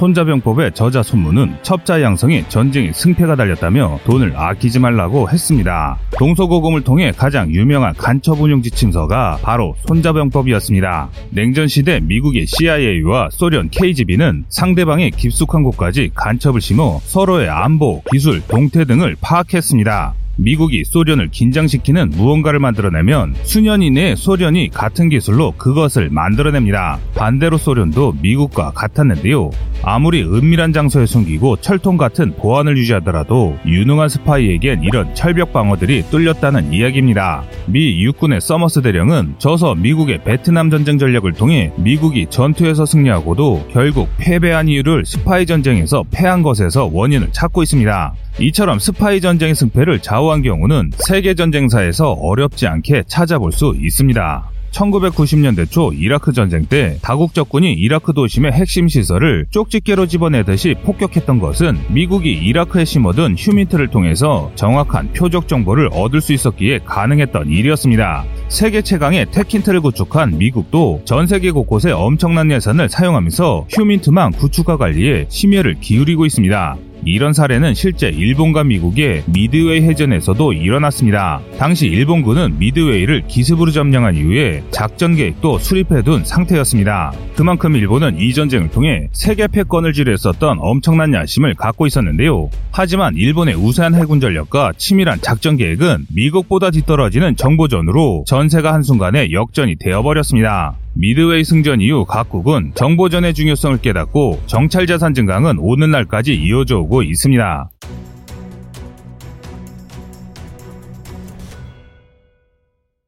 손자병법의 저자 손문은 첩자 양성에 전쟁의 승패가 달렸다며 돈을 아끼지 말라고 했습니다. 동서고금을 통해 가장 유명한 간첩 운용 지침서가 바로 손자병법이었습니다. 냉전 시대 미국의 CIA와 소련 KGB는 상대방의 깊숙한 곳까지 간첩을 심어 서로의 안보, 기술, 동태 등을 파악했습니다. 미국이 소련을 긴장시키는 무언가를 만들어내면 수년 이내에 소련이 같은 기술로 그것을 만들어냅니다. 반대로 소련도 미국과 같았는데요. 아무리 은밀한 장소에 숨기고 철통 같은 보안을 유지하더라도 유능한 스파이에겐 이런 철벽 방어들이 뚫렸다는 이야기입니다. 미 육군의 서머스 대령은 저서 미국의 베트남 전쟁 전략을 통해 미국이 전투에서 승리하고도 결국 패배한 이유를 스파이 전쟁에서 패한 것에서 원인을 찾고 있습니다. 이처럼 스파이 전쟁의 승패를 좌우한 경우는 세계 전쟁사에서 어렵지 않게 찾아볼 수 있습니다. 1990년대 초 이라크 전쟁 때 다국적군이 이라크 도심의 핵심 시설을 쪽집게로 집어내듯이 폭격했던 것은 미국이 이라크에 심어둔 HUMINT를 통해서 정확한 표적 정보를 얻을 수 있었기에 가능했던 일이었습니다. 세계 최강의 TECHINT를 구축한 미국도 전 세계 곳곳에 엄청난 예산을 사용하면서 HUMINT망 구축과 관리에 심혈을 기울이고 있습니다. 이런 사례는 실제 일본과 미국의 미드웨이 해전에서도 일어났습니다. 당시 일본군은 미드웨이를 기습으로 점령한 이후에 작전 계획도 수립해둔 상태였습니다. 그만큼 일본은 이 전쟁을 통해 세계 패권을 쥐려 했었던 엄청난 야심을 갖고 있었는데요. 하지만 일본의 우세한 해군 전력과 치밀한 작전 계획은 미국보다 뒤떨어지는 정보전으로 전세가 한순간에 역전이 되어버렸습니다. 미드웨이 승전 이후 각국은 정보전의 중요성을 깨닫고 정찰 자산 증강은 오늘날까지 이어져 오고 있습니다.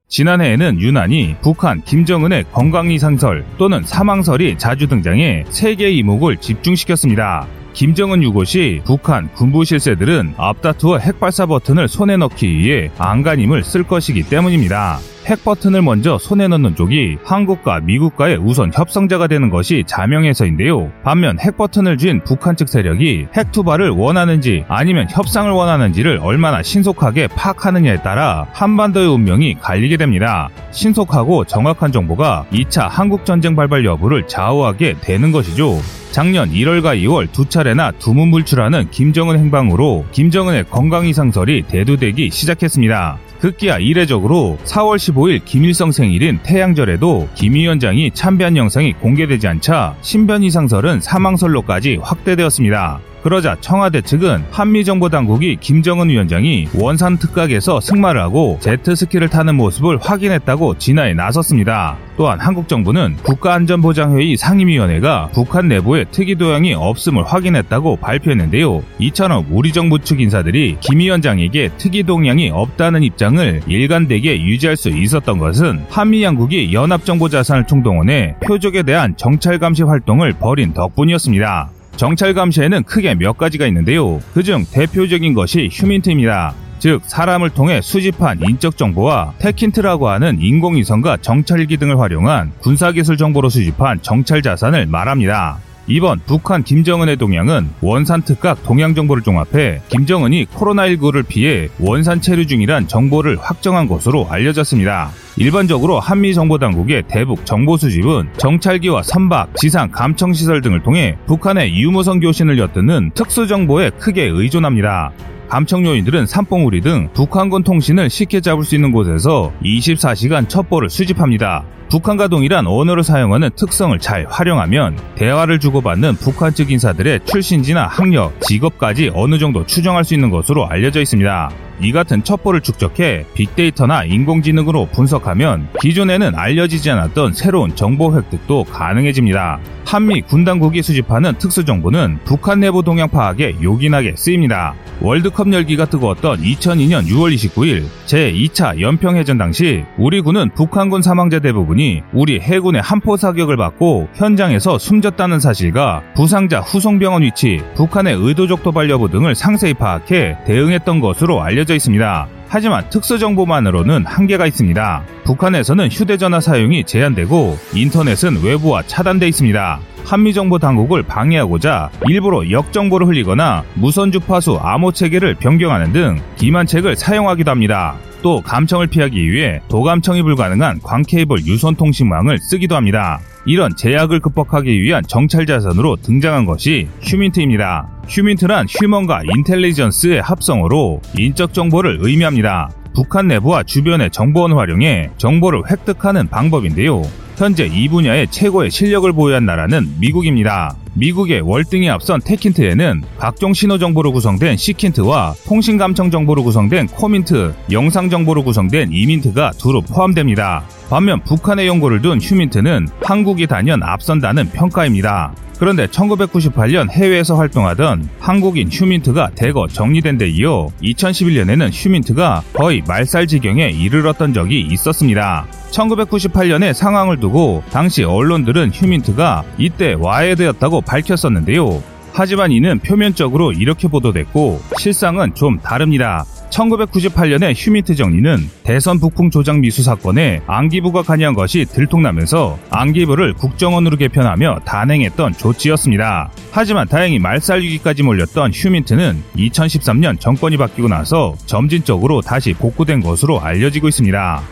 지난해에는 유난히 북한 김정은의 건강 이상설 또는 사망설이 자주 등장해 세계 이목을 집중시켰습니다. 김정은 유고 시 북한 군부 실세들은 앞다투어 핵발사 버튼을 손에 넣기 위해 안간힘을 쓸 것이기 때문입니다. 핵 버튼을 먼저 손에 넣는 쪽이 한국과 미국과의 우선 협상자가 되는 것이 자명해서인데요. 반면 핵 버튼을 쥔 북한 측 세력이 핵 투발을 원하는지 아니면 협상을 원하는지를 얼마나 신속하게 파악하느냐에 따라 한반도의 운명이 갈리게 됩니다. 신속하고 정확한 정보가 2차 한국 전쟁 발발 여부를 좌우하게 되는 것이죠. 작년 1월과 2월 두 차례나 두문 불출하는 김정은 행방으로 김정은의 건강 이상설이 대두되기 시작했습니다. 급기야 이례적으로 4월 15일 김일성 생일인 태양절에도 김 위원장이 참배한 영상이 공개되지 않자 신변 이 상설은 사망설로까지 확대되었습니다. 그러자 청와대 측은 한미정보당국이 김정은 위원장이 원산 특각에서 승마를 하고 제트스키를 타는 모습을 확인했다고 진화에 나섰습니다. 또한 한국 정부는 국가안전보장회의 상임위원회가 북한 내부에 특이도양이 없음을 확인했다고 발표했는데요. 이처럼 우리 정부 측 인사들이 김 위원장에게 특이 동향이 없다는 입장을 일관되게 유지할 수 있었던 것은 한미 양국이 연합정보자산을 총동원해 표적에 대한 정찰 감시 활동을 벌인 덕분이었습니다. 정찰 감시에는 크게 몇 가지가 있는데요. 그중 대표적인 것이 휴민트입니다. 즉 사람을 통해 수집한 인적 정보와 테킨트라고 하는 인공위성과 정찰기 등을 활용한 군사기술 정보로 수집한 정찰 자산을 말합니다. 이번 북한 김정은의 동향은 원산 특각 동향 정보를 종합해 김정은이 코로나19를 피해 원산 체류 중이란 정보를 확정한 것으로 알려졌습니다. 일반적으로 한미 정보당국의 대북 정보 수집은 정찰기와 선박, 지상 감청 시설 등을 통해 북한의 유무선 교신을 엿듣는 특수 정보에 크게 의존합니다. 감청 요인들은 산봉우리 등 북한군 통신을 쉽게 잡을 수 있는 곳에서 24시간 첩보를 수집합니다. 북한과 동일한 언어를 사용하는 특성을 잘 활용하면 대화를 주고받는 북한 측 인사들의 출신지나 학력, 직업까지 어느 정도 추정할 수 있는 것으로 알려져 있습니다. 이 같은 첩보를 축적해 빅데이터나 인공지능으로 분석하면 기존에는 알려지지 않았던 새로운 정보 획득도 가능해집니다. 한미 군 당국이 수집하는 특수 정보는 북한 내부 동향 파악에 요긴하게 쓰입니다. 월드컵 열기가 뜨거웠던 2002년 6월 29일 제2차 연평해전 당시 우리 군은 북한군 사망자 대부분이 우리 해군의 한포 사격을 받고 현장에서 숨졌다는 사실과 부상자 후송병원 위치, 북한의 의도적 도발 여부 등을 상세히 파악해 대응했던 것으로 알려져 있습니다. 하지만 특수정보만으로는 한계가 있습니다. 북한에서는 휴대전화 사용이 제한되고 인터넷은 외부와 차단돼 있습니다. 한미정보 당국을 방해하고자 일부러 역정보를 흘리거나 무선 주파수 암호 체계를 변경하는 등 기만책을 사용하기도 합니다. 또 감청을 피하기 위해 도감청이 불가능한 광케이블 유선통신망을 쓰기도 합니다. 이런 제약을 극복하기 위한 정찰 자산으로 등장한 것이 휴민트입니다. 휴민트란 휴먼과 인텔리전스의 합성어로 인적 정보를 의미합니다. 북한 내부와 주변의 정보원을 활용해 정보를 획득하는 방법인데요. 현재 이 분야의 최고의 실력을 보유한 나라는 미국입니다. 미국의 월등히 앞선 테킨트에는 각종 신호 정보로 구성된 시킨트와 통신 감청 정보로 구성된 코민트, 영상 정보로 구성된 이민트가 두루 포함됩니다. 반면 북한의 연고를 둔 휴민트는 한국이 단연 앞선다는 평가입니다. 그런데 1998년 해외에서 활동하던 한국인 휴민트가 대거 정리된 데 이어 2011년에는 휴민트가 거의 말살 지경에 이르렀던 적이 있었습니다. 1998년의 상황을 두고 당시 언론들은 휴민트가 이때 와해되었다고 밝혔었는데요. 하지만 이는 표면적으로 이렇게 보도됐고 실상은 좀 다릅니다. 1998년에 휴미트 정리는 대선 북풍 조작 미수 사건에 안기부가 관여한 것이 들통나면서 안기부를 국정원으로 개편하며 단행했던 조치였습니다. 하지만 다행히 말살 위기까지 몰렸던 휴민트는 2013년 정권이 바뀌고 나서 점진적으로 다시 복구된 것으로 알려지고 있습니다.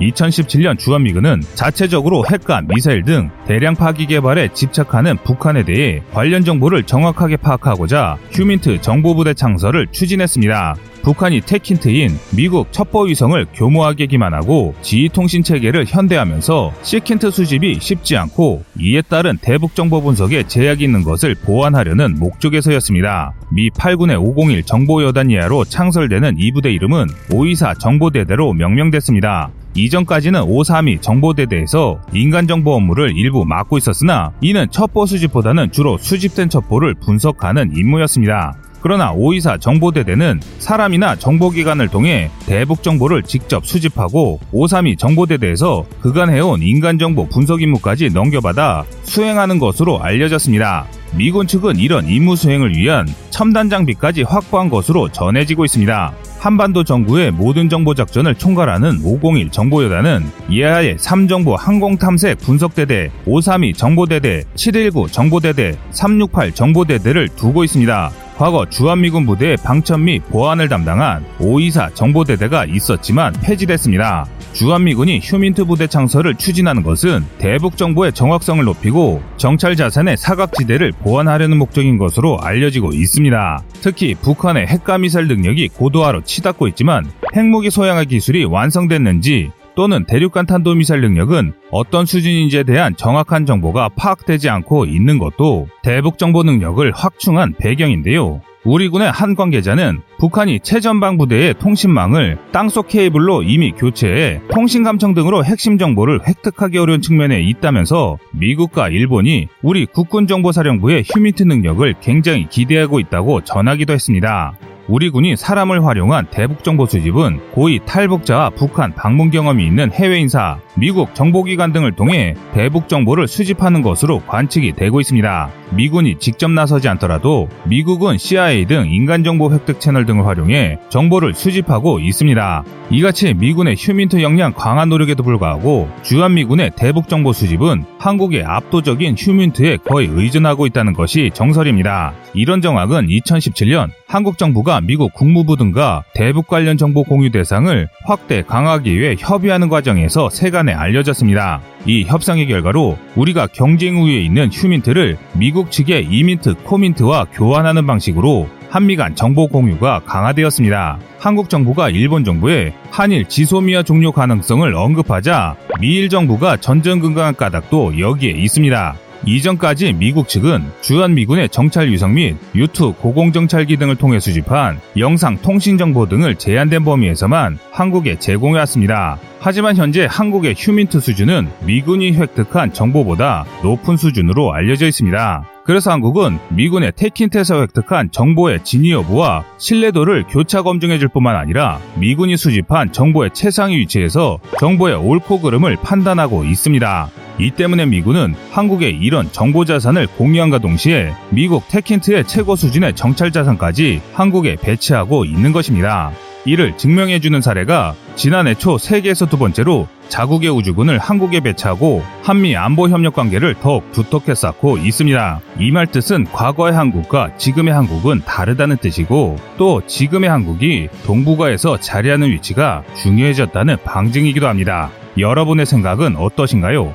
2017년 주한미군은 자체적으로 핵과 미사일 등 대량 파기 개발에 집착하는 북한에 대해 관련 정보를 정확하게 파악하고자 휴민트 정보부대 창설을 추진했습니다. 북한이 테킨트인 미국 첩보 위성을 교모하게 기만하고 지휘통신 체계를 현대하면서 시킨트 수집이 쉽지 않고 이에 따른 대북 정보 분석에 제약이 있는 것을 보완하려는 목적에서였습니다. 미 8군의 501 정보여단 이하로 창설되는 이 부대 이름은 524 정보대대로 명명됐습니다. 이전까지는 532 정보대대에서 인간정보 업무를 일부 맡고 있었으나 이는 첩보 수집보다는 주로 수집된 첩보를 분석하는 임무였습니다. 그러나 524 정보대대는 사람이나 정보기관을 통해 대북 정보를 직접 수집하고 532 정보대대에서 그간 해온 인간정보 분석 임무까지 넘겨받아 수행하는 것으로 알려졌습니다. 미군 측은 이런 임무 수행을 위한 첨단 장비까지 확보한 것으로 전해지고 있습니다. 한반도 정부의 모든 정보 작전을 총괄하는 501 정보여단은 이하의 3정보 항공탐색 분석대대, 532 정보대대, 719 정보대대, 368 정보대대를 두고 있습니다. 과거 주한미군 부대의 방천 및 보안을 담당한 524 정보대대가 있었지만 폐지됐습니다. 주한미군이 휴민트 부대 창설을 추진하는 것은 대북 정보의 정확성을 높이고 정찰 자산의 사각지대를 보완하려는 목적인 것으로 알려지고 있습니다. 특히 북한의 핵과 미사일 능력이 고도화로 치닫고 있지만 핵무기 소양화 기술이 완성됐는지 또는 대륙간 탄도미사일 능력은 어떤 수준인지에 대한 정확한 정보가 파악되지 않고 있는 것도 대북 정보 능력을 확충한 배경인데요. 우리 군의 한 관계자는 북한이 최전방 부대의 통신망을 땅속 케이블로 이미 교체해 통신 감청 등으로 핵심 정보를 획득하기 어려운 측면에 있다면서 미국과 일본이 우리 국군정보사령부의 휴민트 능력을 굉장히 기대하고 있다고 전하기도 했습니다. 우리 군이 사람을 활용한 대북 정보 수집은 고위 탈북자와 북한 방문 경험이 있는 해외 인사, 미국 정보기관 등을 통해 대북 정보를 수집하는 것으로 관측이 되고 있습니다. 미군이 직접 나서지 않더라도 미국은 CIA 등 인간정보 획득 채널 등을 활용해 정보를 수집하고 있습니다. 이같이 미군의 휴민트 역량 강한 노력에도 불구하고 주한미군의 대북 정보 수집은 한국의 압도적인 휴민트에 거의 의존하고 있다는 것이 정설입니다. 이런 정황은 2017년 한국 정부가 미국 국무부 등과 대북 관련 정보 공유 대상을 확대 강화하기 위해 협의하는 과정에서 세간에 알려졌습니다. 이 협상의 결과로 우리가 경쟁 우위에 있는 HUMINT를 미국 측의 IMINT, COMINT와 교환하는 방식으로 한미 간 정보 공유가 강화되었습니다. 한국 정부가 일본 정부에 한일 GSOMIA 종료 가능성을 언급하자 미일 정부가 전전긍긍한 까닭도 여기에 있습니다. 이전까지 미국 측은 주한 미군의 정찰 위성 및 유투 고공정찰기 등을 통해 수집한 영상 통신 정보 등을 제한된 범위에서만 한국에 제공해 왔습니다. 하지만 현재 한국의 HUMINT 수준은 미군이 획득한 정보보다 높은 수준으로 알려져 있습니다. 그래서 한국은 미군의 TECHINT에서 획득한 정보의 진위 여부와 신뢰도를 교차 검증해 줄 뿐만 아니라 미군이 수집한 정보의 최상위 위치에서 정보의 옳고 그름을 판단하고 있습니다. 이 때문에 미군은 한국의 이런 정보 자산을 공유함과 동시에 미국 테킨트의 최고 수준의 정찰 자산까지 한국에 배치하고 있는 것입니다. 이를 증명해주는 사례가 지난해 초 세계에서 두 번째로 자국의 우주군을 한국에 배치하고 한미 안보 협력 관계를 더욱 두텁게 쌓고 있습니다. 이 말 뜻은 과거의 한국과 지금의 한국은 다르다는 뜻이고 또 지금의 한국이 동북아에서 자리하는 위치가 중요해졌다는 방증이기도 합니다. 여러분의 생각은 어떠신가요?